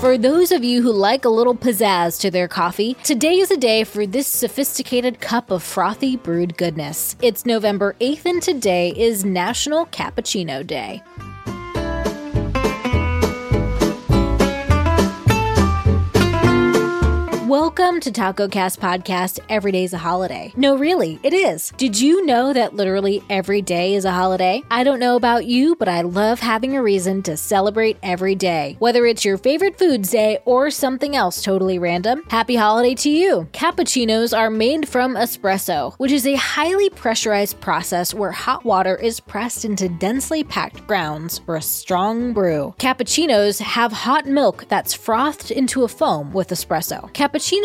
For those of you who like a little pizzazz to their coffee, today is a day for this sophisticated cup of frothy brewed goodness. It's November 8th, and today is National Cappuccino Day. Welcome to Taco Cast Podcast. Every day's a holiday. No, really, it is. Did you know that literally every day is a holiday? I don't know about you, but I love having a reason to celebrate every day. Whether it's your favorite foods day or something else totally random, happy holiday to you. Cappuccinos are made from espresso, which is a highly pressurized process where hot water is pressed into densely packed grounds for a strong brew. Cappuccinos have hot milk that's frothed into a foam with espresso.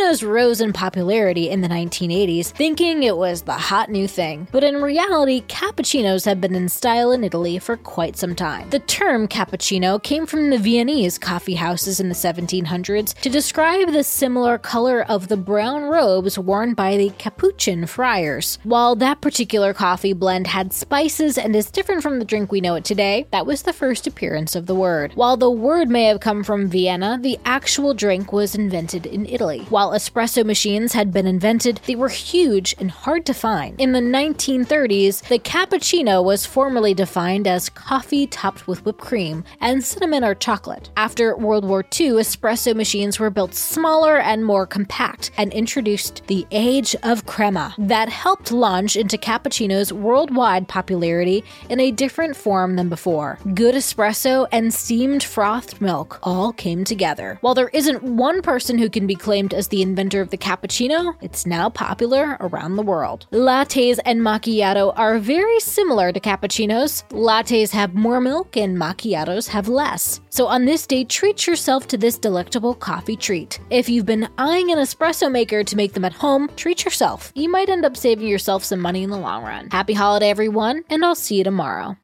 Cappuccinos rose in popularity in the 1980s, thinking it was the hot new thing. But in reality, cappuccinos have been in style in Italy for quite some time. The term cappuccino came from the Viennese coffee houses in the 1700s to describe the similar color of the brown robes worn by the Capuchin friars. While that particular coffee blend had spices and is different from the drink we know it today, that was the first appearance of the word. While the word may have come from Vienna, the actual drink was invented in Italy. While espresso machines had been invented, they were huge and hard to find. In the 1930s, the cappuccino was formally defined as coffee topped with whipped cream and cinnamon or chocolate. After World War II, espresso machines were built smaller and more compact and introduced the age of crema that helped launch into cappuccino's worldwide popularity in a different form than before. Good espresso and steamed frothed milk all came together. While there isn't one person who can be claimed as the inventor of the cappuccino, it's now popular around the world. Lattes and macchiato are very similar to cappuccinos. Lattes have more milk and macchiatos have less. So on this day, treat yourself to this delectable coffee treat. If you've been eyeing an espresso maker to make them at home, treat yourself. You might end up saving yourself some money in the long run. Happy holiday, everyone, and I'll see you tomorrow.